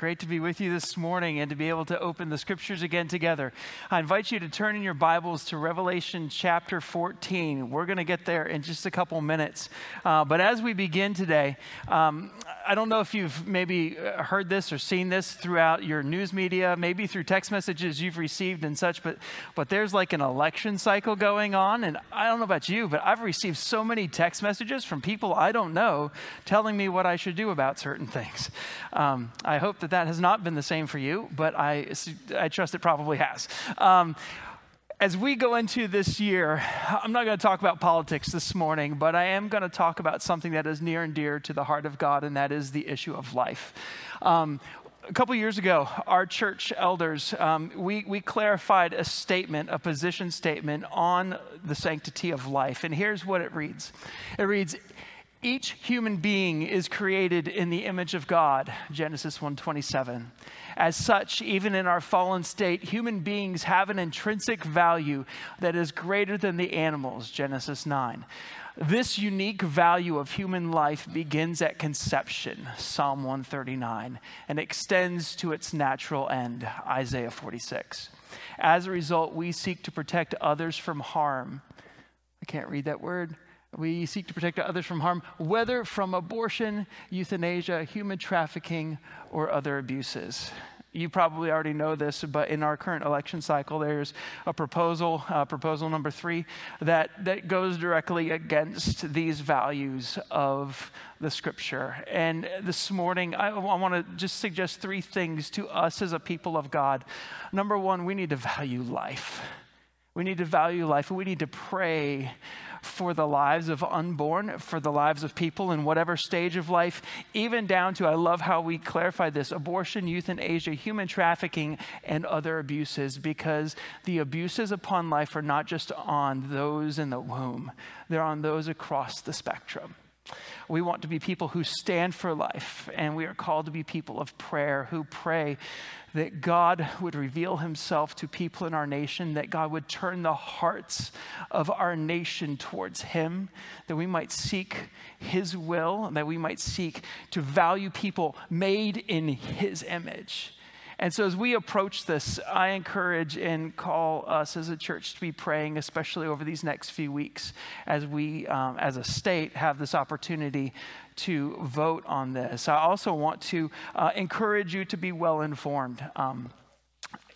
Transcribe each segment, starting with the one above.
Great to be with you this morning and to be able to open the scriptures again together. I invite you to turn in your Bibles to Revelation chapter 14. We're going to get there in just a couple minutes. Uh, but as we begin today, um, I don't know if you've maybe uh, heard this or seen this throughout your news media, maybe through text messages you've received and such, but, but there's like an election cycle going on. And I don't know about you, but I've received so many text messages from people I don't know telling me what I should do about certain things. Um, I hope that that has not been the same for you, but I, I trust it probably has. Um, as we go into this year, I'm not going to talk about politics this morning, but I am going to talk about something that is near and dear to the heart of God, and that is the issue of life. Um, a couple years ago, our church elders, um, we, we clarified a statement, a position statement on the sanctity of life. And here's what it reads It reads, each human being is created in the image of God, Genesis 1:27. As such, even in our fallen state, human beings have an intrinsic value that is greater than the animals, Genesis 9. This unique value of human life begins at conception, Psalm 139, and extends to its natural end, Isaiah 46. As a result, we seek to protect others from harm. I can't read that word we seek to protect others from harm, whether from abortion, euthanasia, human trafficking, or other abuses. You probably already know this, but in our current election cycle, there's a proposal, uh, proposal number three, that, that goes directly against these values of the scripture. And this morning, I, I want to just suggest three things to us as a people of God. Number one, we need to value life. We need to value life. We need to pray for the lives of unborn, for the lives of people in whatever stage of life, even down to, I love how we clarify this abortion, euthanasia, human trafficking, and other abuses, because the abuses upon life are not just on those in the womb, they're on those across the spectrum. We want to be people who stand for life, and we are called to be people of prayer who pray that God would reveal himself to people in our nation, that God would turn the hearts of our nation towards him, that we might seek his will, that we might seek to value people made in his image. And so, as we approach this, I encourage and call us as a church to be praying, especially over these next few weeks, as we, um, as a state, have this opportunity to vote on this. I also want to uh, encourage you to be well informed. Um,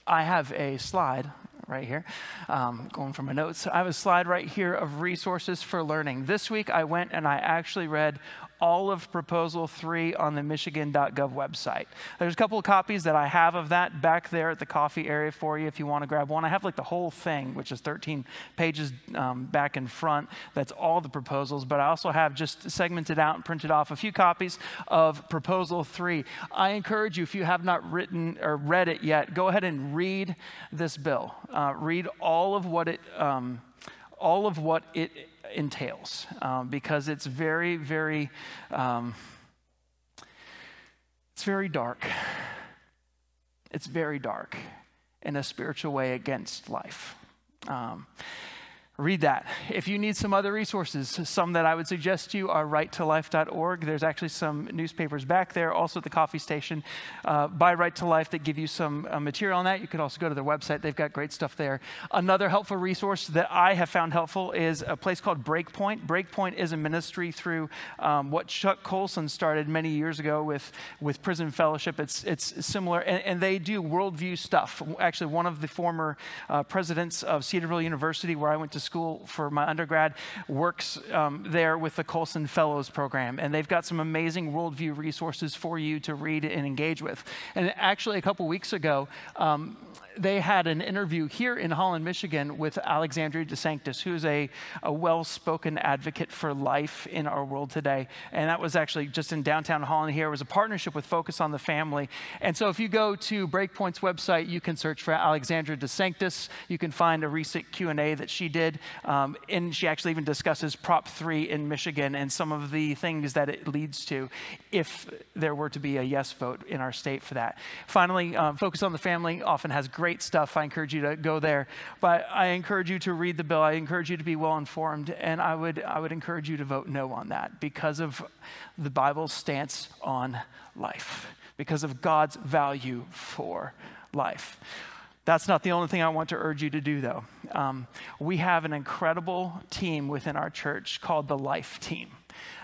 I have a slide right here, um, going from my notes. I have a slide right here of resources for learning. This week I went and I actually read all of Proposal 3 on the Michigan.gov website. There's a couple of copies that I have of that back there at the coffee area for you if you want to grab one. I have like the whole thing, which is 13 pages um, back and front. That's all the proposals, but I also have just segmented out and printed off a few copies of Proposal 3. I encourage you, if you have not written or read it yet, go ahead and read this bill. Uh, read all of what it. Um, all of what it entails um, because it's very, very, um, it's very dark. It's very dark in a spiritual way against life. Um, read that. If you need some other resources, some that I would suggest to you are righttolife.org. There's actually some newspapers back there, also at the coffee station uh, by Right to Life that give you some uh, material on that. You could also go to their website, they've got great stuff there. Another helpful resource that I have found helpful is a place called Breakpoint. Breakpoint is a ministry through um, what Chuck Colson started many years ago with, with Prison Fellowship. It's, it's similar, and, and they do worldview stuff. Actually, one of the former uh, presidents of Cedarville University, where I went to school for my undergrad works um, there with the Colson Fellows program, and they've got some amazing worldview resources for you to read and engage with. And actually, a couple weeks ago, um, they had an interview here in Holland, Michigan with Alexandria DeSanctis, who's a, a well spoken advocate for life in our world today. And that was actually just in downtown Holland here. It was a partnership with Focus on the Family. And so if you go to Breakpoint's website, you can search for Alexandria DeSanctis. You can find a recent Q&A that she did. Um, and she actually even discusses Prop 3 in Michigan and some of the things that it leads to if there were to be a yes vote in our state for that. Finally, um, Focus on the Family often has great great stuff. I encourage you to go there. But I encourage you to read the bill. I encourage you to be well informed. And I would, I would encourage you to vote no on that because of the Bible's stance on life, because of God's value for life. That's not the only thing I want to urge you to do, though. Um, we have an incredible team within our church called the Life Team.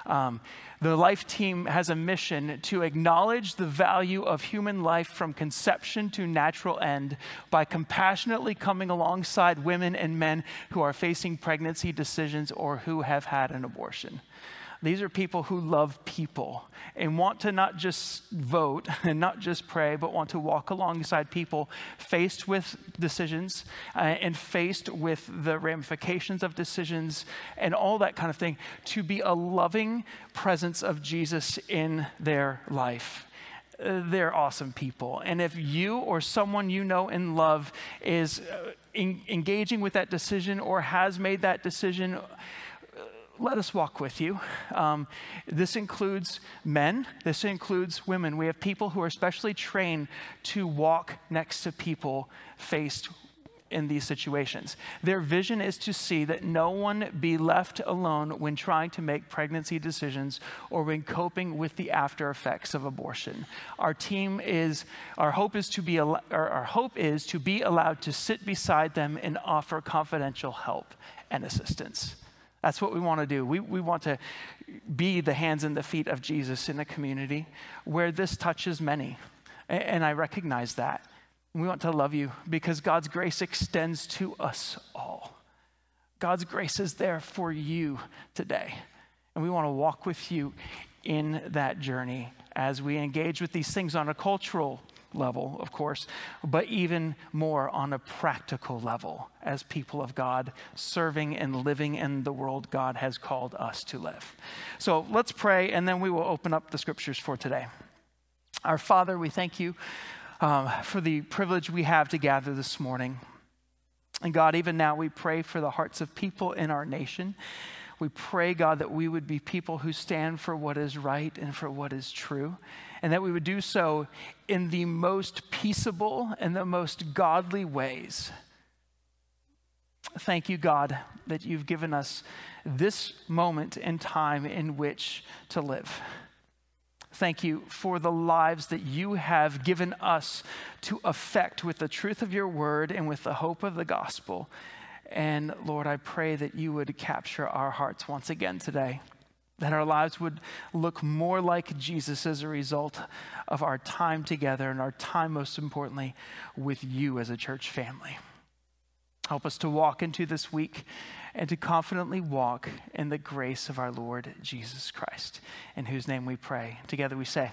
Um, the Life Team has a mission to acknowledge the value of human life from conception to natural end by compassionately coming alongside women and men who are facing pregnancy decisions or who have had an abortion. These are people who love people and want to not just vote and not just pray, but want to walk alongside people faced with decisions uh, and faced with the ramifications of decisions and all that kind of thing, to be a loving presence of Jesus in their life uh, they're awesome people. And if you or someone you know and love is uh, in, engaging with that decision or has made that decision, let us walk with you. Um, this includes men, this includes women. We have people who are specially trained to walk next to people faced in these situations. Their vision is to see that no one be left alone when trying to make pregnancy decisions or when coping with the after effects of abortion. Our team is our hope is to be our hope is to be allowed to sit beside them and offer confidential help and assistance. That's what we want to do. We, we want to be the hands and the feet of Jesus in a community where this touches many. And, and I recognize that. We want to love you because God's grace extends to us all. God's grace is there for you today. And we want to walk with you in that journey as we engage with these things on a cultural level, of course, but even more on a practical level as people of God, serving and living in the world God has called us to live. So let's pray, and then we will open up the scriptures for today. Our Father, we thank you um, for the privilege we have to gather this morning. And God, even now, we pray for the hearts of people in our nation. We pray, God, that we would be people who stand for what is right and for what is true, and that we would do so in the most peaceable and the most godly ways. Thank you, God, that you've given us this moment and time in which to live. Thank you for the lives that you have given us to affect with the truth of your word and with the hope of the gospel. And Lord, I pray that you would capture our hearts once again today, that our lives would look more like Jesus as a result of our time together and our time, most importantly, with you as a church family. Help us to walk into this week and to confidently walk in the grace of our Lord Jesus Christ, in whose name we pray. Together we say,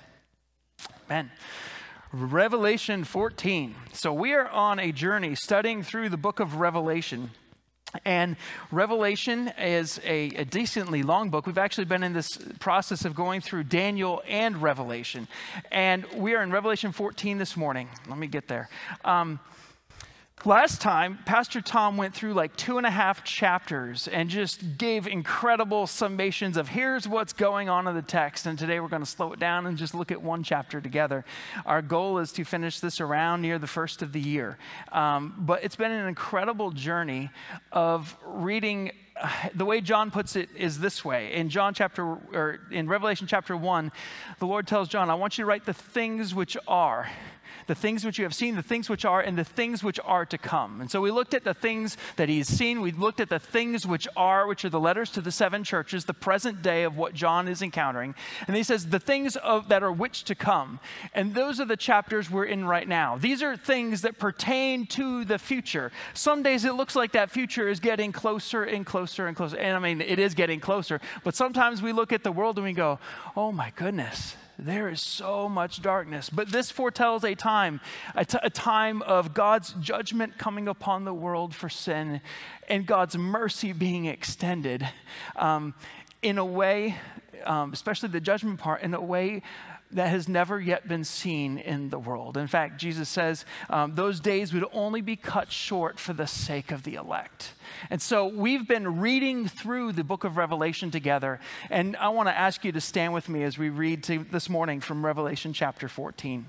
Amen. Revelation 14. So we are on a journey studying through the book of Revelation. And Revelation is a, a, decently long book. We've actually been in this process of going through Daniel and Revelation. And we are in Revelation 14 this morning. Let me get there. Um, Last time, Pastor Tom went through like two and a half chapters and just gave incredible summations of here's what's going on in the text. And today we're going to slow it down and just look at one chapter together. Our goal is to finish this around near the first of the year. Um, but it's been an incredible journey of reading the way John puts it is this way. In John chapter or in Revelation chapter 1, the Lord tells John, "I want you to write the things which are." The things which you have seen, the things which are, and the things which are to come. And so we looked at the things that he's seen. We looked at the things which are, which are the letters to the seven churches, the present day of what John is encountering. And he says, the things of, that are which to come. And those are the chapters we're in right now. These are things that pertain to the future. Some days it looks like that future is getting closer and closer and closer. And I mean, it is getting closer. But sometimes we look at the world and we go, oh my goodness There is so much darkness. But this foretells a time, a, t- a time of God's judgment coming upon the world for sin and God's mercy being extended um, in a way, um, especially the judgment part, in a way that has never yet been seen in the world. In fact, Jesus says um, those days would only be cut short for the sake of the elect. And so we've been reading through the book of Revelation together, and I want to ask you to stand with me as we read this morning from Revelation chapter 14.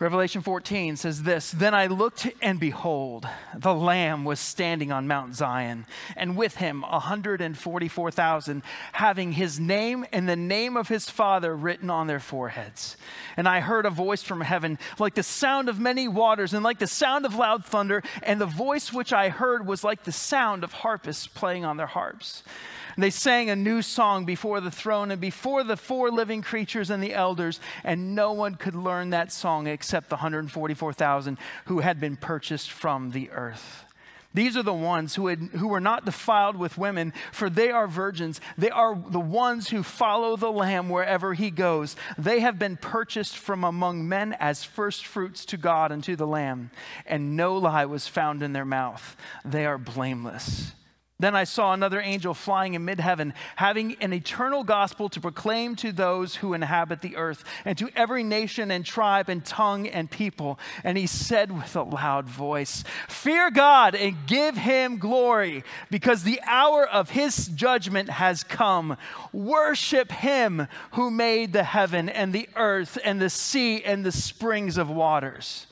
Revelation 14 says this Then I looked, and behold, the Lamb was standing on Mount Zion, and with him 144,000, having his name and the name of his Father written on their foreheads. And I heard a voice from heaven, like the sound of many waters, and like the sound of loud thunder. And the voice which I heard was like the sound of harpists playing on their harps. And they sang a new song before the throne and before the four living creatures and the elders, and no one could learn that song except the 144,000 who had been purchased from the earth. These are the ones who, had, who were not defiled with women, for they are virgins. They are the ones who follow the Lamb wherever he goes. They have been purchased from among men as firstfruits to God and to the Lamb, and no lie was found in their mouth. They are blameless. Then I saw another angel flying in mid heaven, having an eternal gospel to proclaim to those who inhabit the earth, and to every nation and tribe and tongue and people. And he said with a loud voice, Fear God and give him glory, because the hour of his judgment has come. Worship him who made the heaven and the earth and the sea and the springs of waters.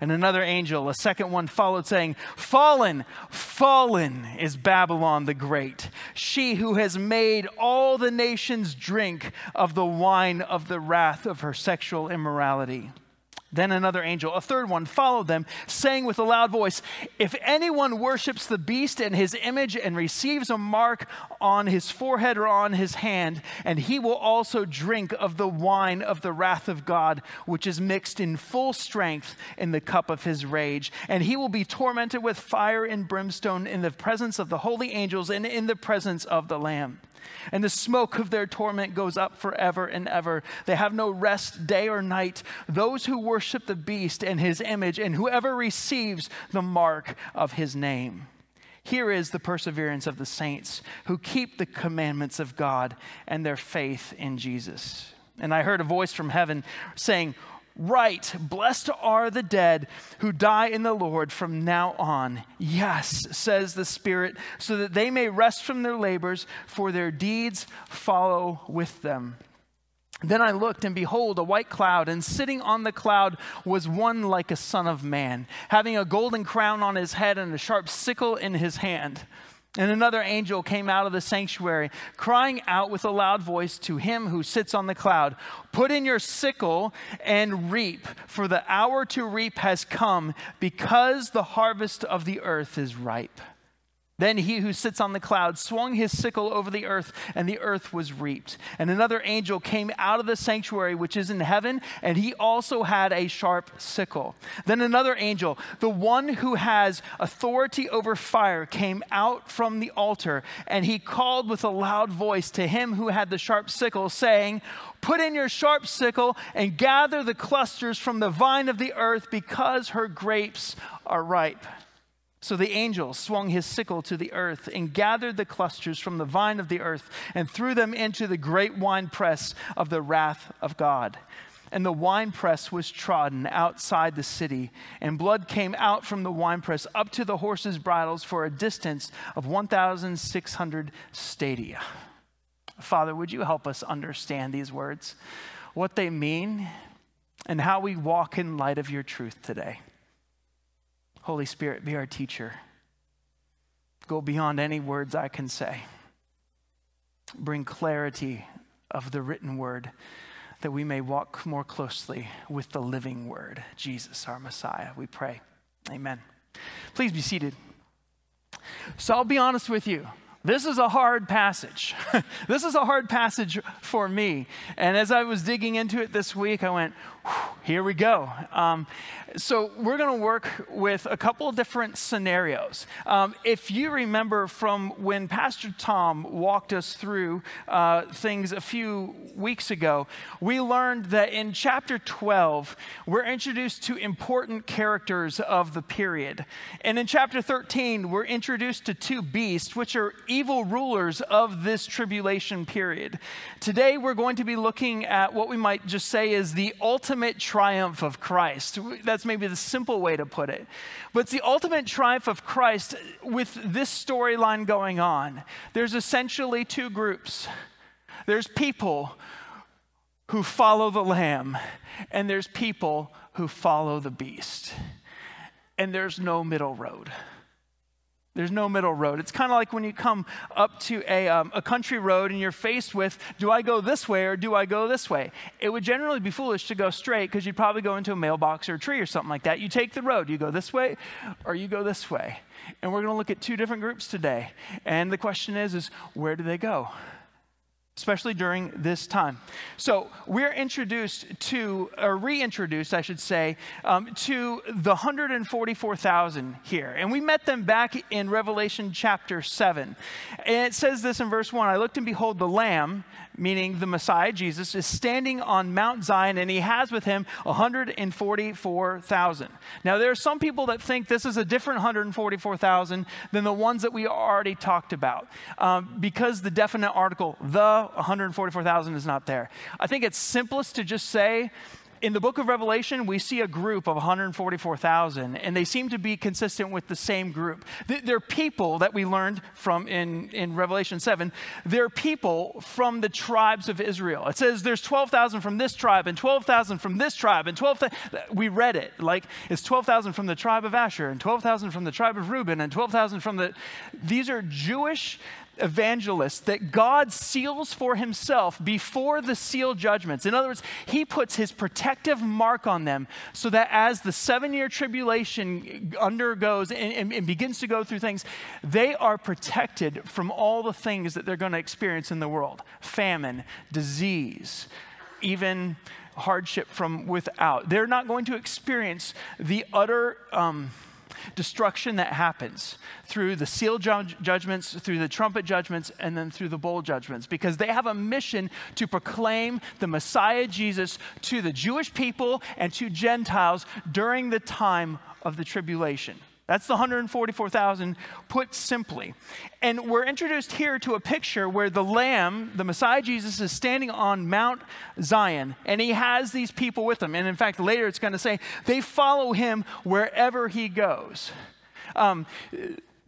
And another angel, a second one, followed, saying, Fallen, fallen is Babylon the Great, she who has made all the nations drink of the wine of the wrath of her sexual immorality. Then another angel, a third one, followed them, saying with a loud voice, If anyone worships the beast and his image and receives a mark on his forehead or on his hand, and he will also drink of the wine of the wrath of God, which is mixed in full strength in the cup of his rage. And he will be tormented with fire and brimstone in the presence of the holy angels and in the presence of the Lamb and the smoke of their torment goes up forever and ever. They have no rest day or night. Those who worship the beast and his image, and whoever receives the mark of his name. Here is the perseverance of the saints who keep the commandments of God and their faith in Jesus. And I heard a voice from heaven saying, Write, blessed are the dead who die in the Lord from now on. Yes, says the Spirit, so that they may rest from their labors, for their deeds follow with them. Then I looked, and behold, a white cloud, and sitting on the cloud was one like a son of man, having a golden crown on his head and a sharp sickle in his hand. And another angel came out of the sanctuary, crying out with a loud voice to him who sits on the cloud Put in your sickle and reap, for the hour to reap has come, because the harvest of the earth is ripe. Then he who sits on the cloud swung his sickle over the earth, and the earth was reaped. And another angel came out of the sanctuary which is in heaven, and he also had a sharp sickle. Then another angel, the one who has authority over fire, came out from the altar, and he called with a loud voice to him who had the sharp sickle, saying, Put in your sharp sickle and gather the clusters from the vine of the earth, because her grapes are ripe. So the angel swung his sickle to the earth and gathered the clusters from the vine of the earth and threw them into the great winepress of the wrath of God. And the winepress was trodden outside the city, and blood came out from the winepress up to the horses' bridles for a distance of 1,600 stadia. Father, would you help us understand these words, what they mean, and how we walk in light of your truth today? Holy Spirit, be our teacher. Go beyond any words I can say. Bring clarity of the written word that we may walk more closely with the living word, Jesus, our Messiah. We pray. Amen. Please be seated. So I'll be honest with you. This is a hard passage. this is a hard passage for me. And as I was digging into it this week, I went, here we go. Um, so, we're going to work with a couple of different scenarios. Um, if you remember from when Pastor Tom walked us through uh, things a few weeks ago, we learned that in chapter 12, we're introduced to important characters of the period. And in chapter 13, we're introduced to two beasts, which are evil rulers of this tribulation period. Today, we're going to be looking at what we might just say is the ultimate triumph of Christ. That's maybe the simple way to put it. But it's the ultimate triumph of Christ with this storyline going on. There's essentially two groups there's people who follow the Lamb, and there's people who follow the beast. And there's no middle road. There's no middle road. It's kind of like when you come up to a, um, a country road and you're faced with, do I go this way or do I go this way? It would generally be foolish to go straight because you'd probably go into a mailbox or a tree or something like that. You take the road. You go this way or you go this way. And we're going to look at two different groups today. And the question is, is where do they go? Especially during this time. So we're introduced to, or reintroduced, I should say, um, to the 144,000 here. And we met them back in Revelation chapter 7. And it says this in verse 1 I looked and behold, the Lamb meaning the Messiah, Jesus, is standing on Mount Zion and he has with him 144,000. Now, there are some people that think this is a different 144,000 than the ones that we already talked about um, because the definite article, the 144,000, is not there. I think it's simplest to just say in the book of Revelation, we see a group of 144,000, and they seem to be consistent with the same group. They're people that we learned from in, in Revelation 7. They're people from the tribes of Israel. It says there's 12,000 from this tribe, and 12,000 from this tribe, and 12,000. We read it like it's 12,000 from the tribe of Asher, and 12,000 from the tribe of Reuben, and 12,000 from the. These are Jewish evangelists that God seals for himself before the seal judgments. In other words, he puts his protective mark on them so that as the seven year tribulation undergoes and, and, and, begins to go through things, they are protected from all the things that they're going to experience in the world famine, disease, even hardship from without. They're not going to experience the utter. Um, destruction that happens through the seal ju- judgments, through the trumpet judgments, and then through the bowl judgments because they have a mission to proclaim the Messiah Jesus to the Jewish people and to Gentiles during the time of the tribulation. That's the 144,000 put simply. And we're introduced here to a picture where the Lamb, the Messiah Jesus, is standing on Mount Zion and he has these people with him. And in fact, later it's going to say they follow him wherever he goes. Um,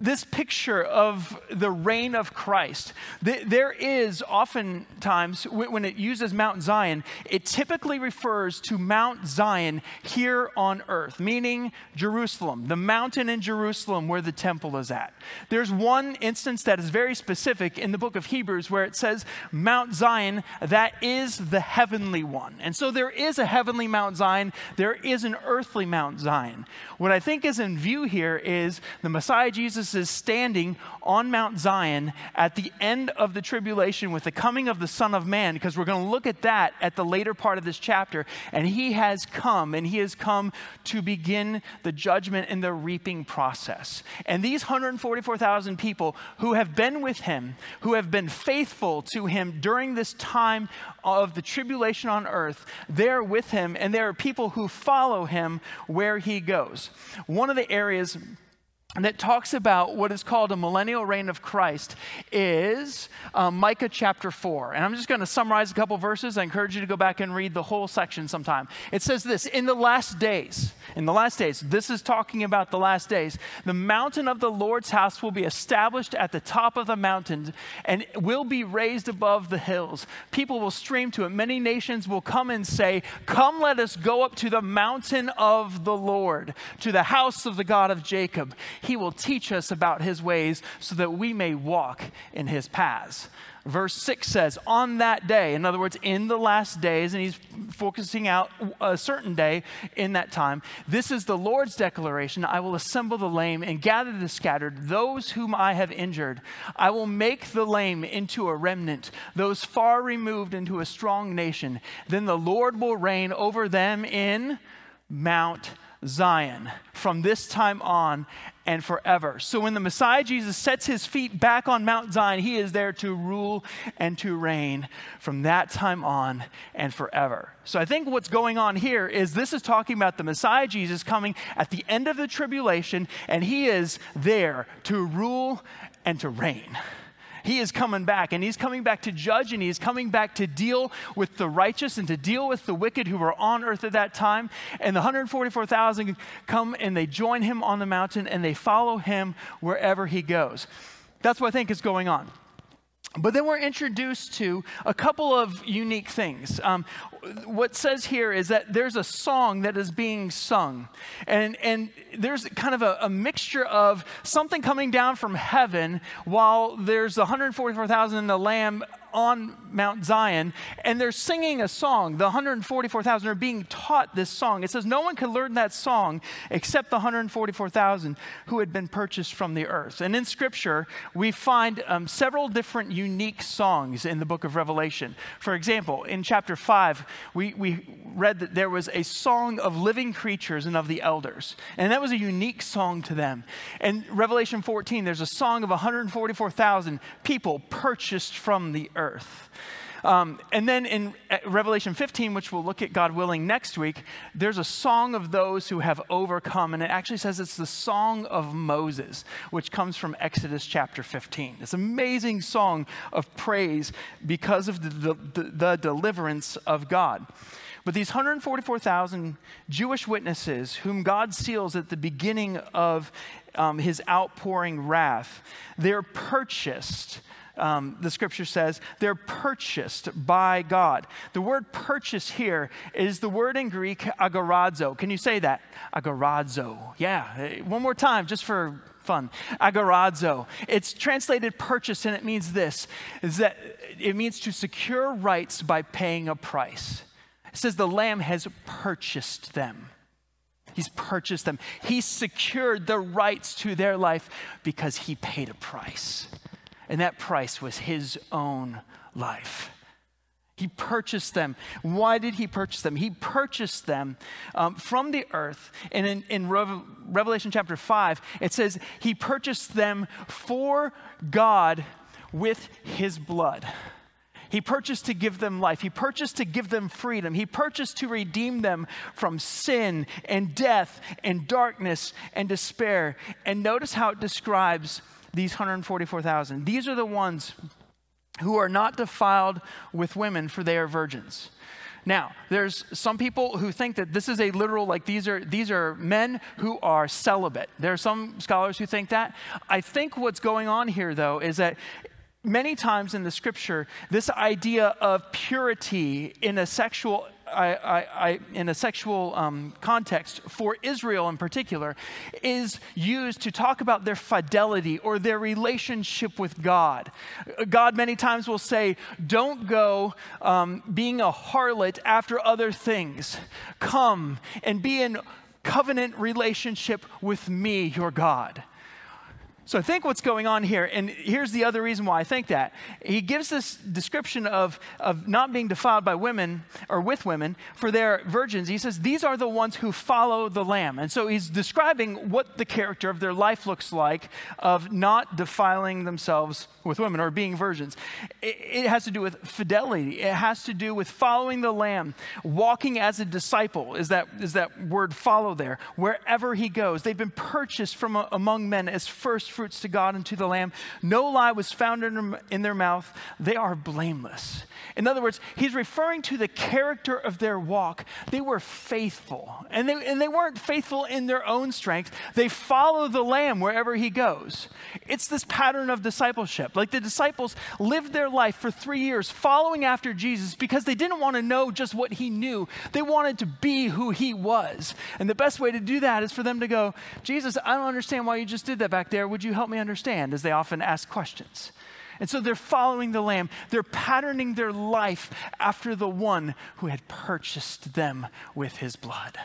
this picture of the reign of Christ. There is oftentimes, when it uses Mount Zion, it typically refers to Mount Zion here on earth, meaning Jerusalem, the mountain in Jerusalem where the temple is at. There's one instance that is very specific in the book of Hebrews where it says Mount Zion, that is the heavenly one. And so there is a heavenly Mount Zion, there is an earthly Mount Zion. What I think is in view here is the Messiah Jesus is standing on Mount Zion at the end of the tribulation with the coming of the Son of Man, because we're going to look at that at the later part of this chapter. And he has come, and he has come to begin the judgment and the reaping process. And these 144,000 people who have been with him, who have been faithful to him during this time of the tribulation on earth, they're with him, and there are people who follow him where he goes. One of the areas that talks about what is called a millennial reign of Christ is um, Micah chapter 4. And I'm just going to summarize a couple verses. I encourage you to go back and read the whole section sometime. It says this In the last days, in the last days, this is talking about the last days, the mountain of the Lord's house will be established at the top of the mountain and will be raised above the hills. People will stream to it. Many nations will come and say, Come, let us go up to the mountain of the Lord, to the house of the God of Jacob he will teach us about his ways so that we may walk in his paths. Verse 6 says, On that day, in other words, in the last days, and he's focusing out a certain day in that time, this is the Lord's declaration I will assemble the lame and gather the scattered, those whom I have injured. I will make the lame into a remnant, those far removed into a strong nation. Then the Lord will reign over them in Mount Zion from this time on and forever. So when the Messiah Jesus sets his feet back on Mount Zion, he is there to rule and to reign from that time on and forever. So I think what's going on here is this is talking about the Messiah Jesus coming at the end of the tribulation, and he is there to rule and to reign. He is coming back, and He's coming back to judge, and He is coming back to deal with the righteous and to deal with the wicked who were on earth at that time. And the 144,000 come and they join Him on the mountain and they follow Him wherever He goes. That's what I think is going on. But then we're introduced to a couple of unique things. Um, what says here is that there's a song that is being sung, and, and there's kind of a, a mixture of something coming down from heaven while there's 144,000 in the lamb on Mount Zion and they're singing a song. The 144,000 are being taught this song. It says no one could learn that song except the 144,000 who had been purchased from the earth. And in Scripture, we find um, several different unique songs in the book of Revelation. For example, in chapter 5, we, we read that there was a song of living creatures and of the elders. And that was a unique song to them. In Revelation 14, there's a song of 144,000 people purchased from the earth earth. Um, and then in uh, Revelation 15, which we'll look at God willing next week, there's a song of those who have overcome. And it actually says it's the song of Moses, which comes from Exodus chapter 15. This amazing song of praise because of the, the, the deliverance of God. But these 144,000 Jewish witnesses, whom God seals at the beginning of um, his outpouring wrath, they're purchased um, the scripture says, they're purchased by God. The word purchase here is the word in Greek agorazo. Can you say that? Agorazo. Yeah. One more time, just for fun. Agorazo. It's translated purchase, and it means this is that it means to secure rights by paying a price. It says the Lamb has purchased them. He's purchased them. He's secured the rights to their life because he paid a price. And that price was his own life. He purchased them. Why did he purchase them? He purchased them um, from the earth. And in, in Revelation chapter 5, it says he purchased them for God with his blood. He purchased to give them life. He purchased to give them freedom. He purchased to redeem them from sin and death and darkness and despair. And notice how it describes these 144,000. These are the ones who are not defiled with women, for they are virgins. Now, there's some people who think that this is a literal, like these are, these are men who are celibate. There are some scholars who think that. I think what's going on here, though, is that many times in the scripture, this idea of purity in a sexual I, I, in a sexual um, context for Israel in particular is used to talk about their fidelity or their relationship with God. God many times will say, Don't go um, being a harlot after other things. Come and be in covenant relationship with me, your God. So I think what's going on here, and here's the other reason why I think that. He gives this description of, of not being defiled by women or with women for they're virgins. He says, These are the ones who follow the Lamb. And so he's describing what the character of their life looks like of not defiling themselves with women or being virgins. It, it has to do with fidelity, it has to do with following the Lamb, walking as a disciple, is that, is that word follow there, wherever he goes. They've been purchased from a, among men as first fruits to God and to the Lamb. No lie was found in, in their mouth. They are blameless. In other words, he's referring to the character of their walk. They were faithful, and they, and they weren't faithful in their own strength. They follow the Lamb wherever he goes. It's this pattern of discipleship. Like the disciples lived their life for three years following after Jesus because they didn't want to know just what he knew, they wanted to be who he was. And the best way to do that is for them to go, Jesus, I don't understand why you just did that back there. Would you help me understand? As they often ask questions. And so they're following the Lamb. They're patterning their life after the one who had purchased them with his blood.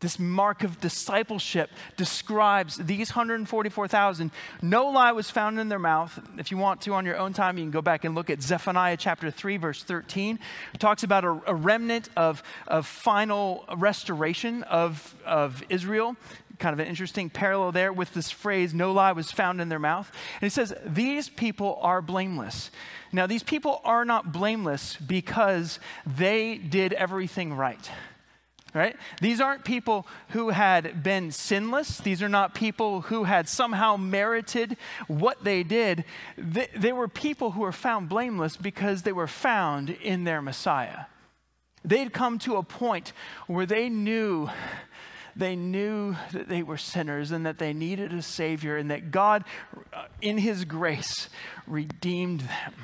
This mark of discipleship describes these 144,000. No lie was found in their mouth. If you want to on your own time, you can go back and look at Zephaniah chapter 3, verse 13. It talks about a, a remnant of, of final restoration of, of Israel. Kind of an interesting parallel there with this phrase, no lie was found in their mouth. And he says, These people are blameless. Now, these people are not blameless because they did everything right right? These aren't people who had been sinless. These are not people who had somehow merited what they did. They, they, were people who were found blameless because they were found in their Messiah. They'd come to a point where they knew they knew that they were sinners and that they needed a savior and that God uh, in his grace redeemed them.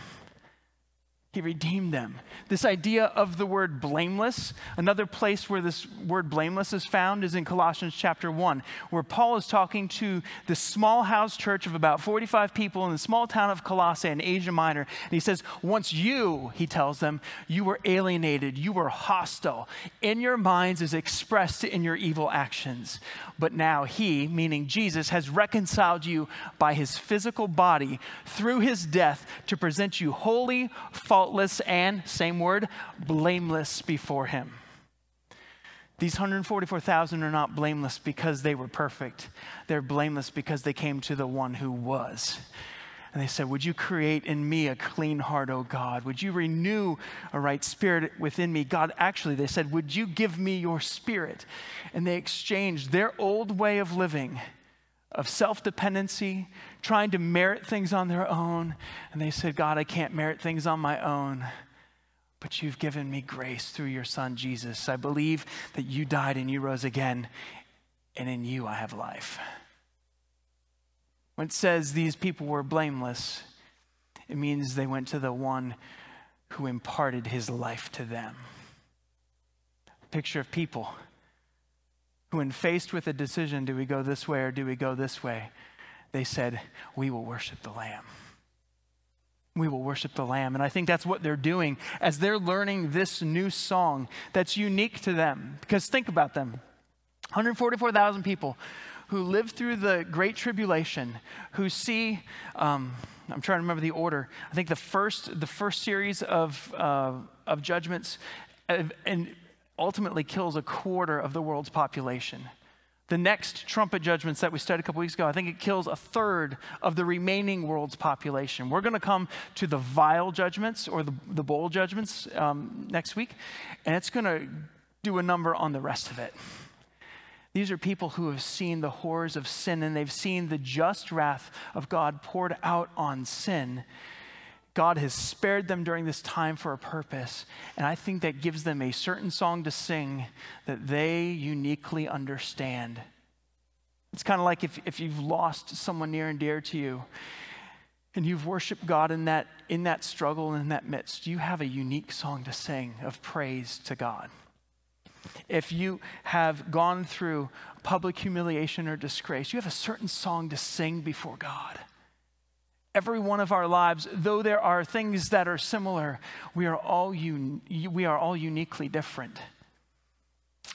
He redeemed them. This idea of the word blameless, another place where this word blameless is found is in Colossians chapter 1, where Paul is talking to the small house church of about 45 people in the small town of Colossae in Asia Minor. And he says, Once you, he tells them, you were alienated, you were hostile in your minds is expressed in your evil actions. But now he, meaning Jesus, has reconciled you by his physical body through his death to present you holy, faultless, faultless and, same word, blameless before him. These 144,000 are not blameless because they were perfect. They're blameless because they came to the one who was. And they said, Would you create in me a clean heart, O God? Would you renew a right spirit within me? God, actually, they said, Would you give me your spirit? And they exchanged their old way of living of self dependency, trying to merit things on their own. And they said, God, I can't merit things on my own, but you've given me grace through your son, Jesus. I believe that you died and you rose again, and in you I have life. When it says these people were blameless, it means they went to the one who imparted his life to them. Picture of people when faced with a decision, do we go this way or do we go this way? They said, We will worship the Lamb. We will worship the Lamb. And I think that's what they're doing as they're learning this new song that's unique to them. Because think about them 144,000 people who live through the Great Tribulation, who see, um, I'm trying to remember the order. I think the first, the first series of, uh, of judgments, uh, and ultimately kills a quarter of the world's population. The next trumpet judgments that we studied a couple weeks ago, I think it kills a third of the remaining world's population. We're going to come to the vial judgments or the, the bowl judgments um, next week, and it's going to do a number on the rest of it. These are people who have seen the horrors of sin and they've seen the just wrath of God poured out on sin. God has spared them during this time for a purpose. And I think that gives them a certain song to sing that they uniquely understand. It's kind of like if, if you've lost someone near and dear to you and you've worshiped God in that, in that struggle and in that midst, you have a unique song to sing of praise to God. If you have gone through public humiliation or disgrace, you have a certain song to sing before God every one of our lives, though there are things that are similar, we are all, un- we are all uniquely different.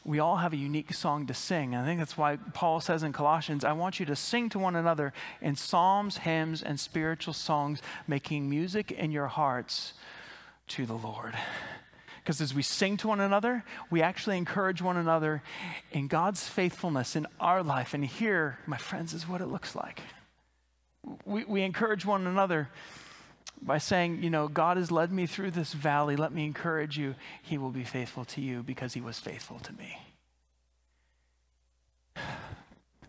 We all have a unique song to sing. I think that's why Paul says in Colossians, I want you to sing to one another in psalms, hymns, and spiritual songs, making music in your hearts to the Lord. Because as we sing to one another, we actually encourage one another in God's faithfulness in our life. And here, my friends, is what it looks like we, we encourage one another by saying, you know, God has led me through this valley. Let me encourage you. He will be faithful to you because he was faithful to me.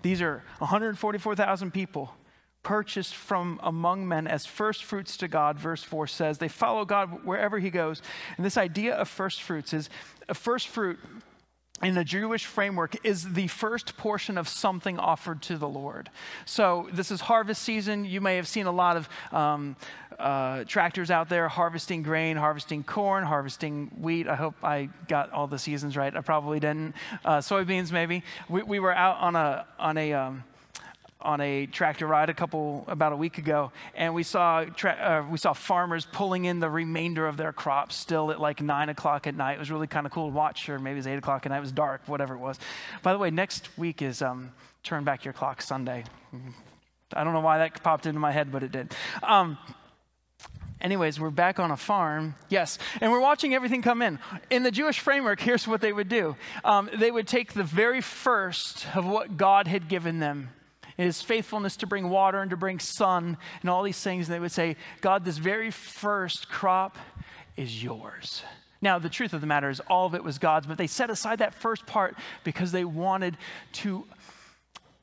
These are 144,000 people purchased from among men as first fruits to God, verse 4 says. They follow God wherever he goes. And this idea of first fruits is a first fruit in the Jewish framework is the first portion of something offered to the Lord. So this is harvest season. You may have seen a lot of um, uh, tractors out there harvesting grain, harvesting corn, harvesting wheat. I hope I got all the seasons right. I probably didn't. Uh, soybeans, maybe. We, we, were out on a on a um, on a tractor ride a couple about a week ago, and we saw tra- uh, we saw farmers pulling in the remainder of their crops still at like nine o'clock at night. It was really kind of cool to watch, or maybe it was eight o'clock at night. It was dark, whatever it was. By the way, next week is um, Turn Back Your Clock Sunday. I don't know why that popped into my head, but it did. Um, Anyways, we're back on a farm. Yes. And we're watching everything come in. In the Jewish framework, here's what they would do um, they would take the very first of what God had given them his faithfulness to bring water and to bring sun and all these things. And they would say, God, this very first crop is yours. Now, the truth of the matter is, all of it was God's, but they set aside that first part because they wanted to,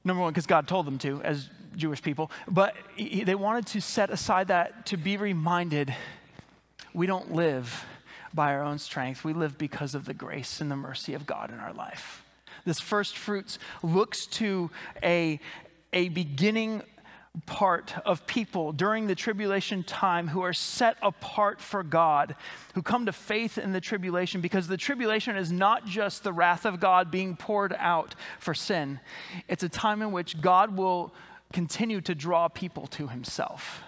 number one, because God told them to, as Jewish people, but they wanted to set aside that to be reminded we don't live by our own strength. We live because of the grace and the mercy of God in our life. This first fruits looks to a, a beginning part of people during the tribulation time who are set apart for God, who come to faith in the tribulation, because the tribulation is not just the wrath of God being poured out for sin, it's a time in which God will continue to draw people to himself.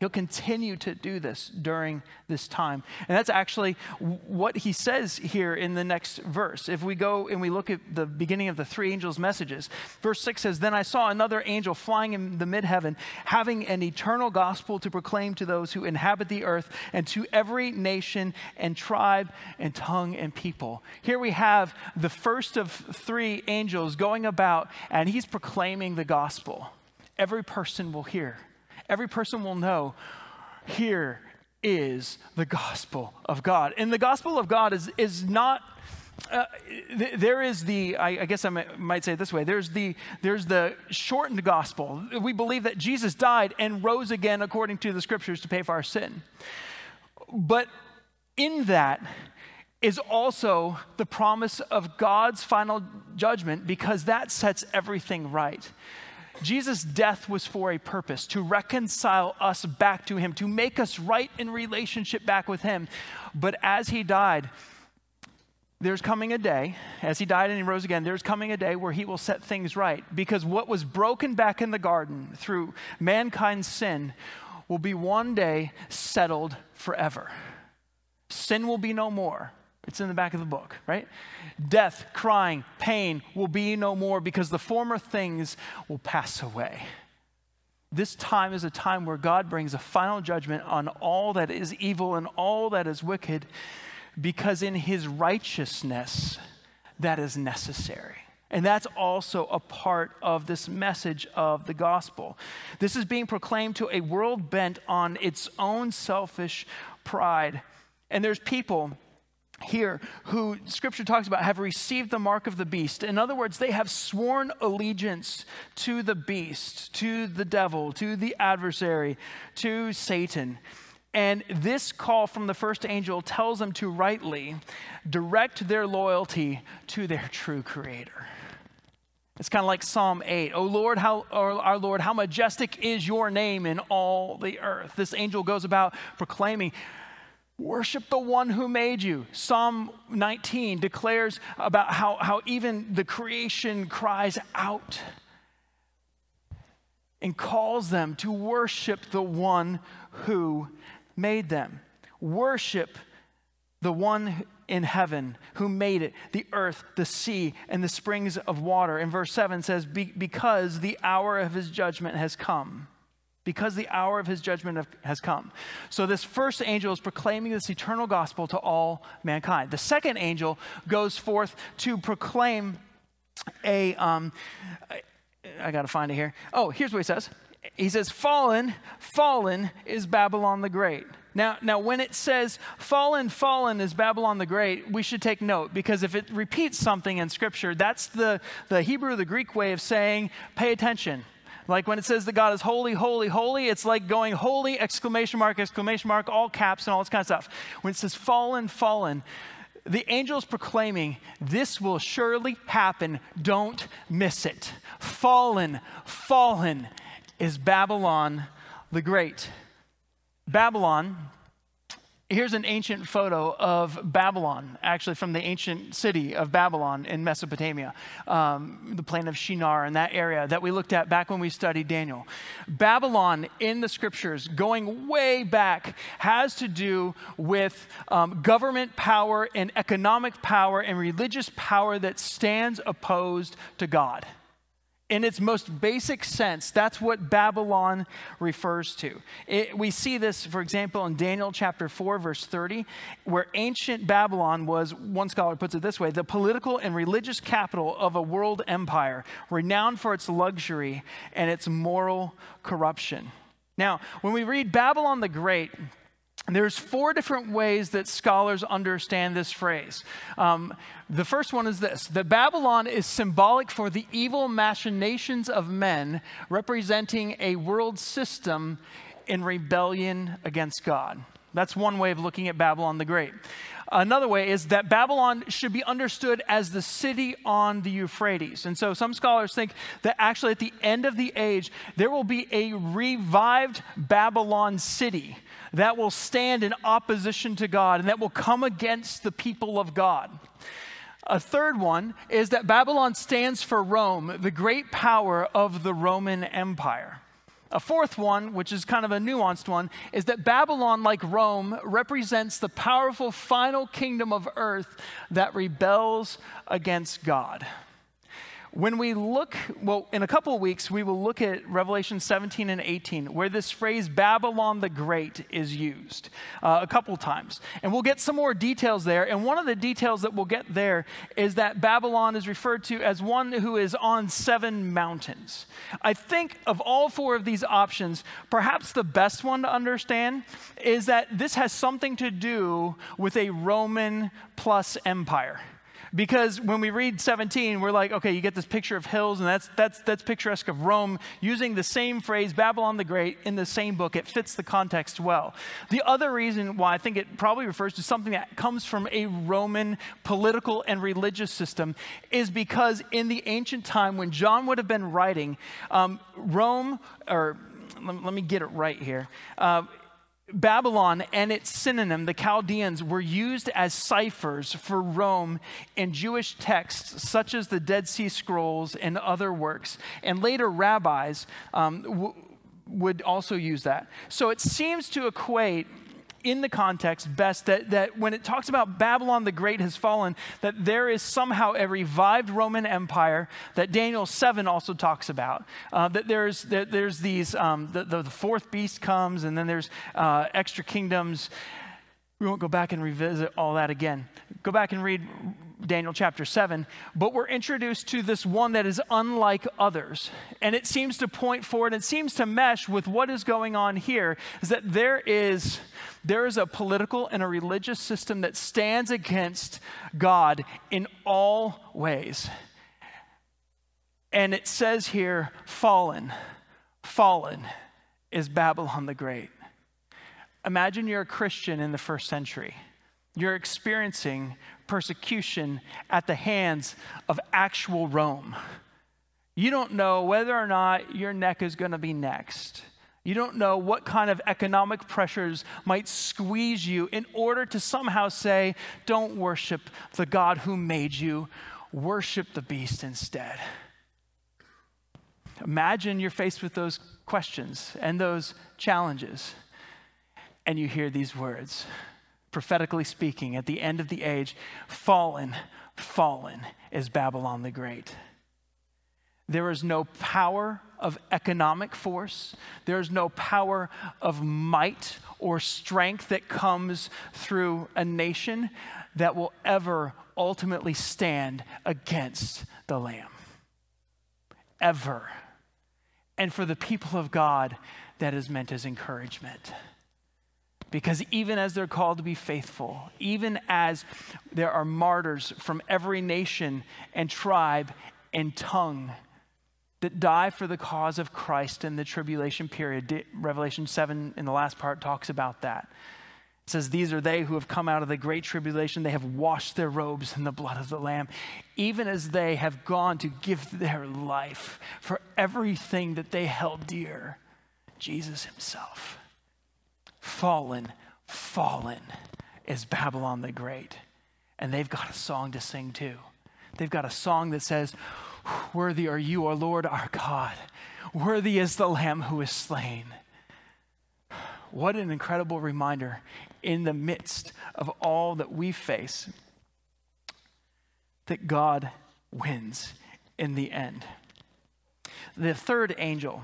He'll continue to do this during this time. And that's actually what he says here in the next verse. If we go and we look at the beginning of the three angels' messages, verse 6 says, Then I saw another angel flying in the mid heaven, having an eternal gospel to proclaim to those who inhabit the earth and to every nation and tribe and tongue and people. Here we have the first of three angels going about, and he's proclaiming the gospel. Every person will hear every person will know here is the gospel of God. And the gospel of God is, is not. Uh, th- there is the I, I guess I might, might say it this way there's the there's the shortened gospel we believe that jesus died and rose again according to the scriptures to pay for our sin but in that is also the promise of god's final judgment because that sets everything right Jesus' death was for a purpose to reconcile us back to Him, to make us right in relationship back with Him. But as He died, there's coming a day, as He died and He rose again, there's coming a day where He will set things right. Because what was broken back in the garden through mankind's sin will be one day settled forever. Sin will be no more. It's in the back of the book, right? Death, crying, pain will be no more because the former things will pass away. This time is a time where God brings a final judgment on all that is evil and all that is wicked because in his righteousness, that is necessary. And that's also a part of this message of the gospel. This is being proclaimed to a world bent on its own selfish pride. And there's people here who scripture talks about have received the mark of the beast. In other words, they have sworn allegiance to the beast, to the devil, to the adversary, to Satan. And this call from the first angel tells them to rightly direct their loyalty to their true creator. It's kind of like Psalm 8. Oh Lord, how, our Lord, how majestic is your name in all the earth. This angel goes about proclaiming, Worship the one who made you. Psalm 19 declares about how, how even the creation cries out and calls them to worship the one who made them. Worship the one in heaven who made it, the earth, the sea, and the springs of water. And verse 7 says, Because the hour of his judgment has come because the hour of his judgment has come. So, this first angel is proclaiming this eternal gospel to all mankind. The second angel goes forth to proclaim a. Um, I, got to find it here. Oh, here's what he says. He says, Fallen, fallen is Babylon the Great. Now, now, when it says fallen, fallen is Babylon the Great, we should take note because if it repeats something in Scripture, that's the, the Hebrew, the Greek way of saying, pay attention like when it says that God is holy, holy, holy, it's like going holy, exclamation mark, exclamation mark, all caps and all this kind of stuff. When it says fallen, fallen, the angel is proclaiming, This will surely happen. Don't miss it. Fallen, fallen is Babylon the Great. Babylon Here's an ancient photo of Babylon, actually from the ancient city of Babylon in Mesopotamia, um, the plain of Shinar in that area that we looked at back when we studied Daniel. Babylon in the scriptures, going way back, has to do with um, government power and economic power and religious power that stands opposed to God in its most basic sense, that's what Babylon refers to. It, we see this, for example, in Daniel chapter 4, verse 30, where ancient Babylon was, one scholar puts it this way, the political and religious capital of a world empire, renowned for its luxury and its moral corruption. Now, when we read Babylon the Great, there's four different ways that scholars understand this phrase. Um, the first one is this that Babylon is symbolic for the evil machinations of men, representing a world system in rebellion against God. That's one way of looking at Babylon the Great. Another way is that Babylon should be understood as the city on the Euphrates. And so some scholars think that actually at the end of the age, there will be a revived Babylon city that will stand in opposition to God and that will come against the people of God. A third one is that Babylon stands for Rome, the great power of the Roman Empire. A fourth one, which is kind of a nuanced one, is that Babylon, like Rome, represents the powerful final kingdom of earth that rebels against God. When we look, well, in a couple of weeks, we will look at Revelation 17 and 18, where this phrase Babylon the Great is used uh, a couple times. And we'll get some more details there. And one of the details that we'll get there is that Babylon is referred to as one who is on seven mountains. I think of all four of these options, perhaps the best one to understand is that this has something to do with a Roman plus empire. Because when we read 17, we're like, okay, you get this picture of hills, and that's, that's, that's picturesque of Rome using the same phrase, Babylon the Great, in the same book. It fits the context well. The other reason why I think it probably refers to something that comes from a Roman political and religious system is because in the ancient time when John would have been writing, um, Rome, or let, me get it right here. Uh, Babylon and its synonym, the Chaldeans, were used as ciphers for Rome in Jewish texts such as the Dead Sea Scrolls and other works. And later, rabbis um, w- would also use that. So it seems to equate in the context best that, that when it talks about Babylon the Great has fallen, that there is somehow a revived Roman Empire that Daniel 7 also talks about. Uh, that there's, that there's these, um, the, the, fourth beast comes, and then there's uh, extra kingdoms. We won't go back and revisit all that again. Go back and read Daniel chapter 7, but we're introduced to this one that is unlike others. And it seems to point forward, it seems to mesh with what is going on here, is that there is, there is a political and a religious system that stands against God in all ways. And it says here, fallen, fallen is Babylon the Great. Imagine you're a Christian in the first century. You're experiencing persecution at the hands of actual Rome. You don't know whether or not your neck is going to be next. You don't know what kind of economic pressures might squeeze you in order to somehow say, don't worship the God who made you, worship the beast instead. Imagine you're faced with those questions and those challenges, and you hear these words prophetically speaking, at the end of the age, fallen, fallen is Babylon the Great. There is no power of economic force. There is no power of might or strength that comes through a nation that will ever ultimately stand against the Lamb. Ever. And for the people of God, that is meant as encouragement. Because even as they're called to be faithful, even as there are martyrs from every nation and tribe and tongue that die for the cause of Christ in the tribulation period, Revelation 7 in the last part talks about that. It says, These are they who have come out of the great tribulation. They have washed their robes in the blood of the Lamb, even as they have gone to give their life for everything that they held dear Jesus Himself fallen, fallen is Babylon the Great. And they've got a song to sing too. They've got a song that says, Worthy are you, O Lord our God. Worthy is the Lamb who is slain. What an incredible reminder in the midst of all that we face that God wins in the end. The third angel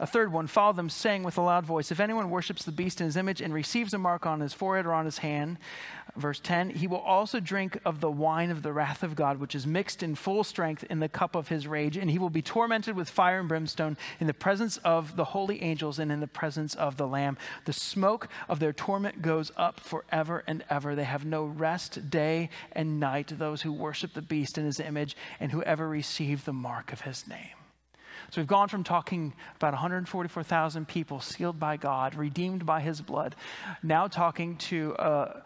a third one followed them, saying with a loud voice, If anyone worships the beast in his image and receives a mark on his forehead or on his hand, verse 10, he will also drink of the wine of the wrath of God, which is mixed in full strength in the cup of his rage, and he will be tormented with fire and brimstone in the presence of the holy angels and in the presence of the Lamb. The smoke of their torment goes up forever and ever. They have no rest day and night, those who worship the beast in his image and whoever receive the mark of his name. So we've gone from talking about 144,000 people sealed by God, redeemed by his blood, now talking to a,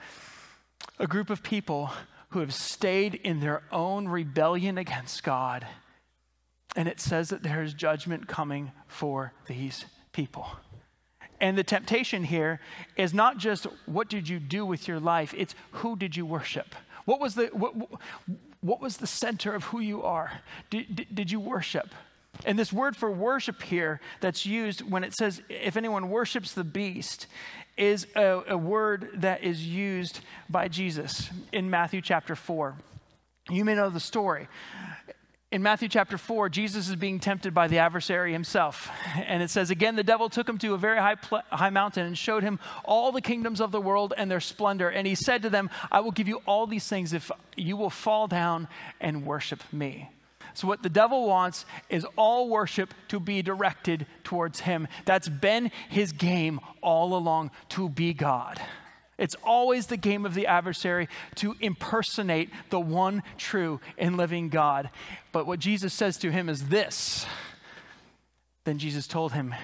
a group of people who have stayed in their own rebellion against God. And it says that there is judgment coming for these people. And the temptation here is not just what did you do with your life, it's who did you worship? What was the, what, what was the center of who you are? Did, did, did you worship? And this word for worship here that's used when it says, if anyone worships the beast, is a, a, word that is used by Jesus in Matthew chapter 4. You may know the story. In Matthew chapter 4, Jesus is being tempted by the adversary himself. And it says, Again, the devil took him to a very high, pl- high mountain and showed him all the kingdoms of the world and their splendor. And he said to them, I will give you all these things if you will fall down and worship me. So, what the devil wants is all worship to be directed towards him. That's been his game all along to be God. It's always the game of the adversary to impersonate the one true and living God. But what Jesus says to him is this. Then Jesus told him,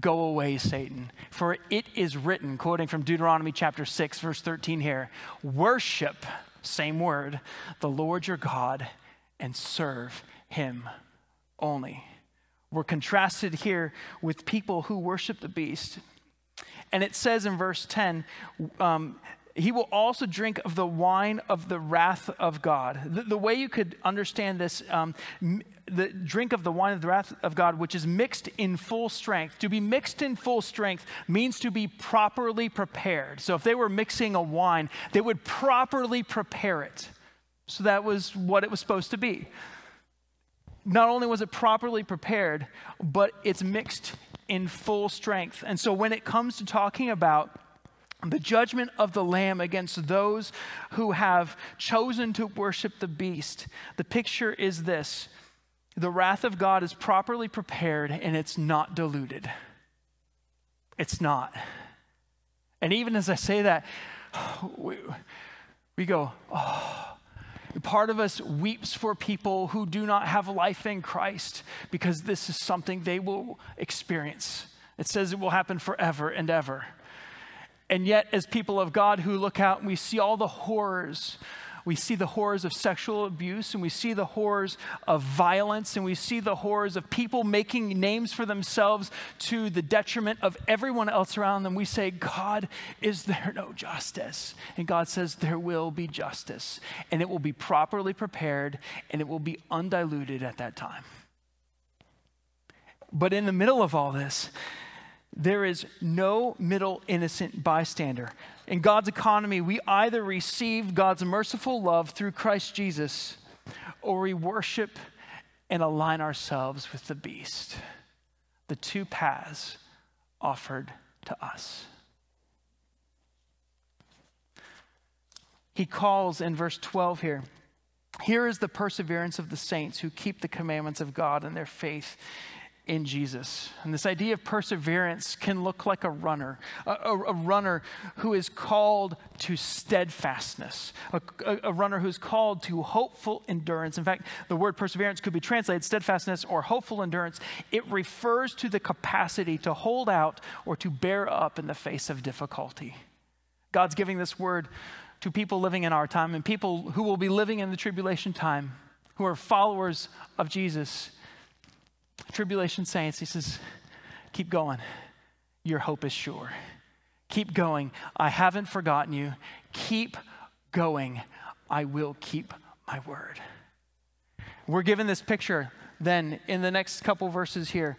Go away, Satan, for it is written, quoting from Deuteronomy chapter 6, verse 13 here worship, same word, the Lord your God and serve him only. We're contrasted here with people who worship the beast. And it says in verse 10, um, he will also drink of the wine of the wrath of God. The, the way you could understand this, um, the drink of the wine of the wrath of God, which is mixed in full strength. To be mixed in full strength means to be properly prepared. So if they were mixing a wine, they would properly prepare it. So that was what it was supposed to be. Not only was it properly prepared, but it's mixed in full strength. And so when it comes to talking about the judgment of the Lamb against those who have chosen to worship the beast, the picture is this the wrath of God is properly prepared and it's not diluted. It's not. And even as I say that, we, we go, oh, Part of us weeps for people who do not have life in Christ because this is something they will experience. It says it will happen forever and ever. And yet, as people of God who look out and we see all the horrors we see the horrors of sexual abuse and we see the horrors of violence and we see the horrors of people making names for themselves to the detriment of everyone else around them. We say, God, is there no justice? And God says, there will be justice and it will be properly prepared and it will be undiluted at that time. But in the middle of all this, there is no middle innocent bystander. In God's economy, we either receive God's merciful love through Christ Jesus or we worship and align ourselves with the beast. The two paths offered to us. He calls in verse 12 here. Here is the perseverance of the saints who keep the commandments of God and their faith in Jesus. And this idea of perseverance can look like a runner, a, a, a runner who is called to steadfastness, a, a, runner who's called to hopeful endurance. In fact, the word perseverance could be translated steadfastness or hopeful endurance. It refers to the capacity to hold out or to bear up in the face of difficulty. God's giving this word to people living in our time and people who will be living in the tribulation time, who are followers of Jesus tribulation saints, he says, keep going. Your hope is sure. Keep going. I haven't forgotten you. Keep going. I will keep my word. We're given this picture then in the next couple verses here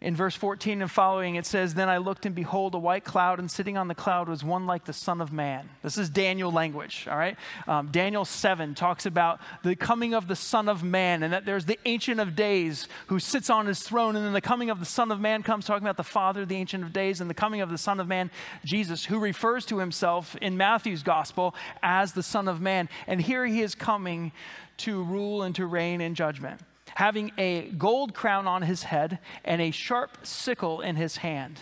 in verse 14 and following, it says, Then I looked and behold a white cloud, and sitting on the cloud was one like the Son of Man. This is Daniel language, all right? Um, Daniel 7 talks about the coming of the Son of Man, and that there's the Ancient of Days who sits on his throne, and then the coming of the Son of Man comes, talking about the Father, the Ancient of Days, and the coming of the Son of Man, Jesus, who refers to himself in Matthew's Gospel as the Son of Man. And here he is coming to rule and to reign in judgment having a gold crown on his head and a sharp sickle in his hand.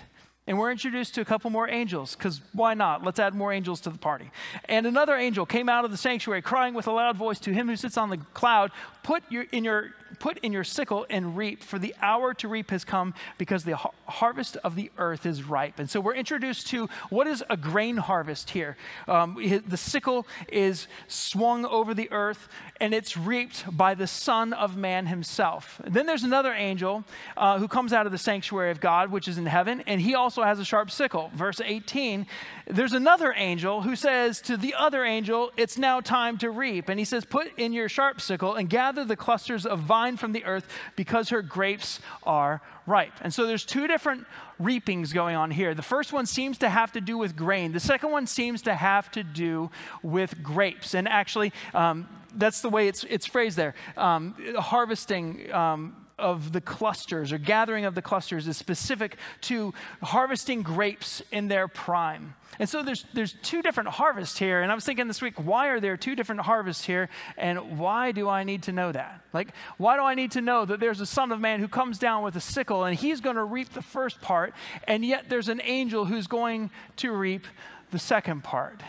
And we're introduced to a couple more angels, because why not? Let's add more angels to the party. And another angel came out of the sanctuary, crying with a loud voice to him who sits on the cloud, Put your, in your put in your sickle and reap, for the hour to reap has come because the har- harvest of the earth is ripe. And so we're introduced to what is a grain harvest here. Um, the sickle is swung over the earth and it's reaped by the Son of Man himself. And then there's another angel uh, who comes out of the sanctuary of God, which is in heaven, and he also has a sharp sickle. Verse 18, there's another angel who says to the other angel, It's now time to reap. And he says, Put in your sharp sickle and gather the clusters of vine from the earth because her grapes are ripe. And so there's two different reapings going on here. The first one seems to have to do with grain, the second one seems to have to do with grapes. And actually, um, that's the way it's, it's phrased there. Um, harvesting. Um, of the clusters or gathering of the clusters is specific to harvesting grapes in their prime. And so there's, there's two different harvests here. And I was thinking this week, why are there two different harvests here? And why do I need to know that? Like, why do I need to know that there's a son of man who comes down with a sickle and he's going to reap the first part, and yet there's an angel who's going to reap the second part?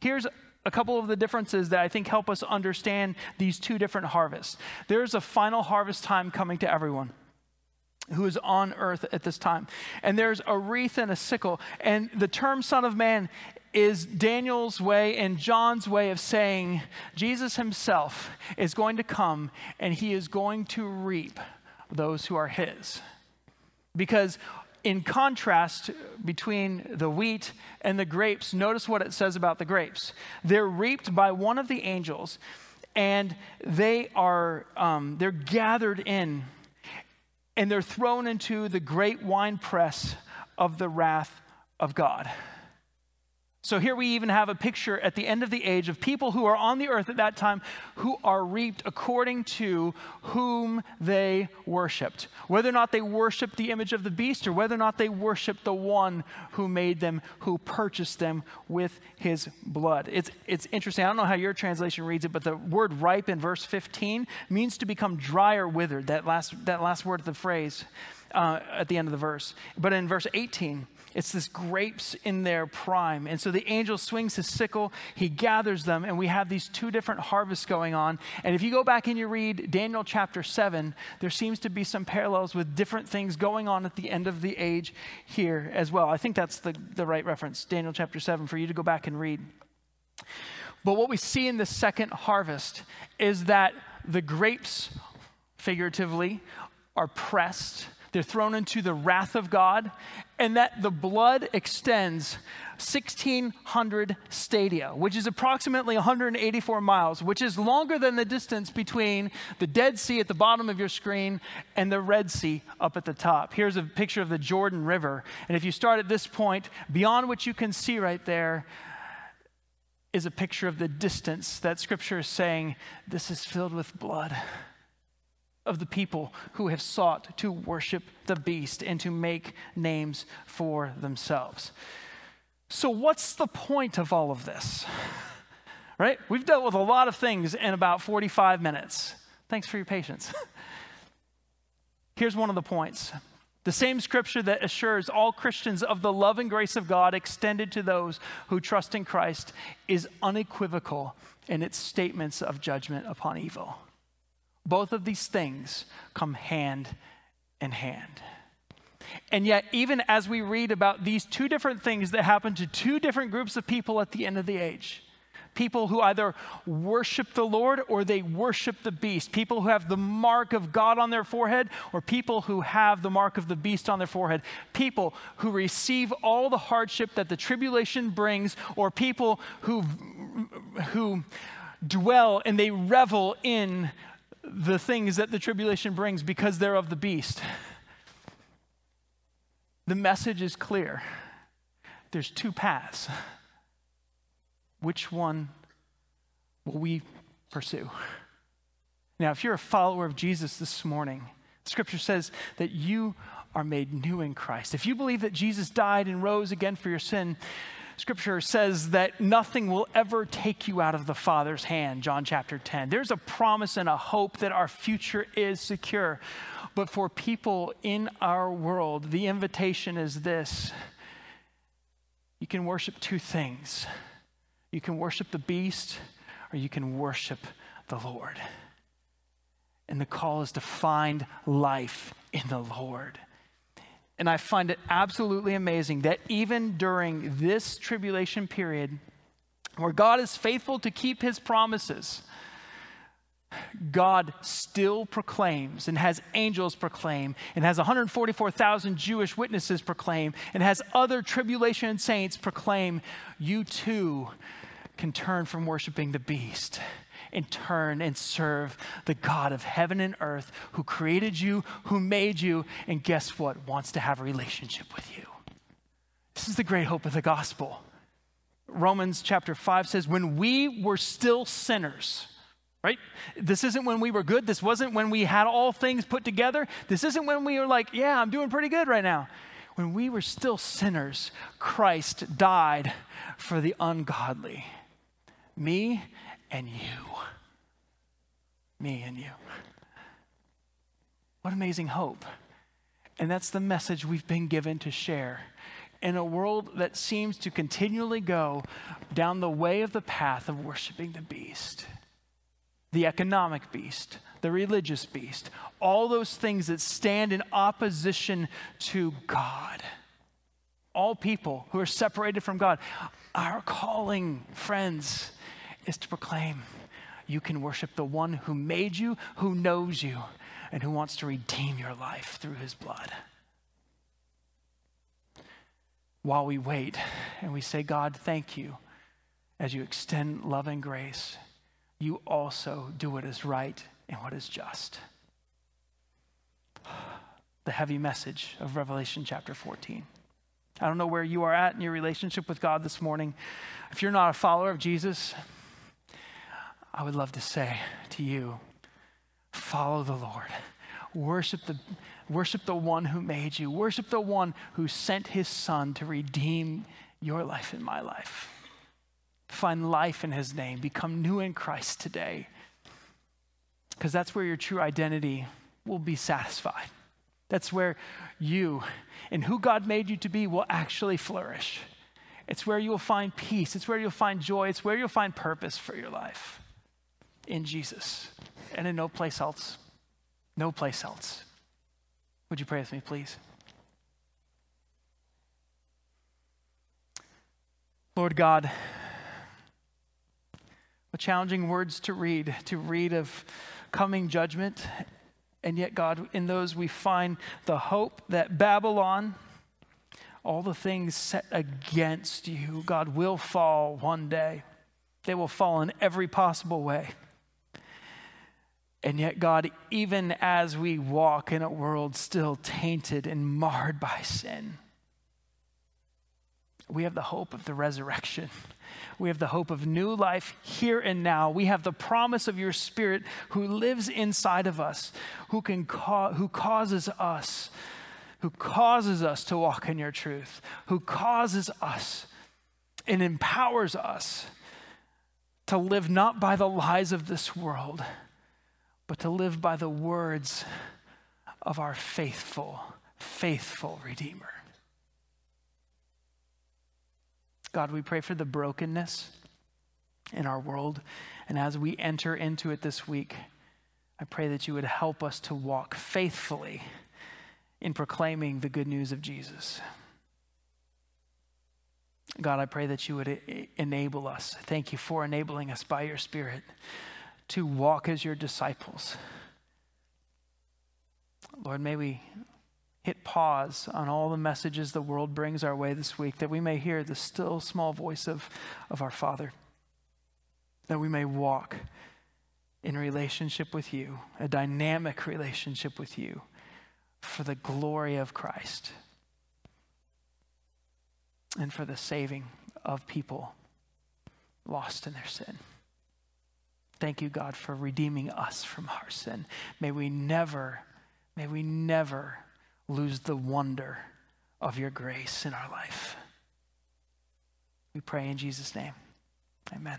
Here's a couple of the differences that I think help us understand these two different harvests. There's a final harvest time coming to everyone who is on earth at this time. And there's a wreath and a sickle. And the term Son of Man is Daniel's way and John's way of saying Jesus himself is going to come and he is going to reap those who are his. Because in contrast between the wheat and the grapes, notice what it says about the grapes. They're reaped by one of the angels, and they are um, they're gathered in, and they're thrown into the great wine press of the wrath of God. So here we even have a picture at the end of the age of people who are on the earth at that time who are reaped according to whom they worshiped. Whether or not they worshiped the image of the beast or whether or not they worshiped the one who made them, who purchased them with his blood. It's, it's interesting. I don't know how your translation reads it, but the word ripe in verse 15 means to become dry or withered, that last, that last word of the phrase uh, at the end of the verse. But in verse 18, it's this grapes in their prime. And so the angel swings his sickle, he gathers them, and we have these two different harvests going on. And if you go back and you read Daniel chapter 7, there seems to be some parallels with different things going on at the end of the age here as well. I think that's the, the right reference, Daniel chapter 7, for you to go back and read. But what we see in the second harvest is that the grapes, figuratively, are pressed they're thrown into the wrath of God, and that the blood extends 1,600 stadia, which is approximately 184 miles, which is longer than the distance between the Dead Sea at the bottom of your screen and the Red Sea up at the top. Here's a picture of the Jordan River. And if you start at this point, beyond what you can see right there, is a picture of the distance that Scripture is saying this is filled with blood of the people who have sought to worship the beast and to make names for themselves. So, what's the point of all of this? Right? We've dealt with a lot of things in about 45 minutes. Thanks for your patience. Here's one of the points. The same scripture that assures all Christians of the love and grace of God extended to those who trust in Christ is unequivocal in its statements of judgment upon evil. Both of these things come hand in hand. And yet, even as we read about these two different things that happen to two different groups of people at the end of the age, people who either worship the Lord or they worship the beast, people who have the mark of God on their forehead or people who have the mark of the beast on their forehead, people who receive all the hardship that the tribulation brings, or people who, who dwell and they revel in the things that the tribulation brings because they're of the beast. The message is clear there's two paths. Which one will we pursue? Now, if you're a follower of Jesus this morning, Scripture says that you are made new in Christ. If you believe that Jesus died and rose again for your sin, Scripture says that nothing will ever take you out of the Father's hand, John chapter 10. There's a promise and a hope that our future is secure. But for people in our world, the invitation is this you can worship two things you can worship the beast, or you can worship the Lord. And the call is to find life in the Lord. And I find it absolutely amazing that even during this tribulation period, where God is faithful to keep his promises, God still proclaims and has angels proclaim and has 144,000 Jewish witnesses proclaim and has other tribulation saints proclaim, you too can turn from worshiping the beast and turn and serve the God of heaven and earth who created you, who made you, and guess what? Wants to have a relationship with you. This is the great hope of the gospel. Romans chapter 5 says, When we were still sinners, right? This isn't when we were good. This wasn't when we had all things put together. This isn't when we were like, yeah, I'm doing pretty good right now. When we were still sinners, Christ died for the ungodly. Me and you. Me and you. What amazing hope. And that's the message we've been given to share. In a world that seems to continually go down the way of the path of worshiping the beast, the economic beast, the religious beast, all those things that stand in opposition to God. All people who are separated from God. Our calling, friends, is to proclaim you can worship the one who made you, who knows you, and who wants to redeem your life through his blood. While we wait and we say, God, thank you, as you extend love and grace, you also do what is right and what is just. The heavy message of Revelation chapter 14. I don't know where you are at in your relationship with God this morning. If you're not a follower of Jesus, I would love to say to you follow the Lord. Worship the, worship the one who made you. Worship the one who sent his son to redeem your life and my life. Find life in his name. Become new in Christ today. Because that's where your true identity will be satisfied. That's where you and who God made you to be will actually flourish. It's where you will find peace. It's where you'll find joy. It's where you'll find purpose for your life in Jesus and in no place else. No place else. Would you pray with me, please? Lord God, what challenging words to read, to read of coming judgment. And yet, God, in those we find the hope that Babylon, all the things set against you, God, will fall one day. They will fall in every possible way. And yet, God, even as we walk in a world still tainted and marred by sin, we have the hope of the resurrection. We have the hope of new life here and now. We have the promise of your Spirit who lives inside of us, who, can ca- who causes us, who causes us to walk in your truth, who causes us and empowers us to live not by the lies of this world but to live by the words of our faithful, faithful Redeemer. God, we pray for the brokenness in our world. And as we enter into it this week, I pray that you would help us to walk faithfully in proclaiming the good news of Jesus. God, I pray that you would enable us. Thank you for enabling us by your Spirit to walk as your disciples. Lord, may we hit pause on all the messages the world brings our way this week, that we may hear the still small voice of, of our Father, that we may walk in relationship with you, a dynamic relationship with you, for the glory of Christ and for the saving of people lost in their sin. Thank you, God, for redeeming us from our sin. May we never, may we never lose the wonder of your grace in our life. We pray in Jesus' name. Amen.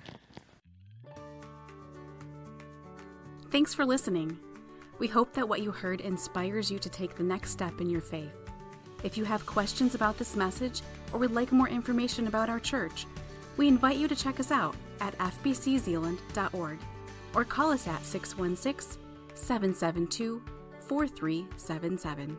Thanks for listening. We hope that what you heard inspires you to take the next step in your faith. If you have questions about this message or would like more information about our church, we invite you to check us out at fbczeeland.org or call us at 616 772 4377.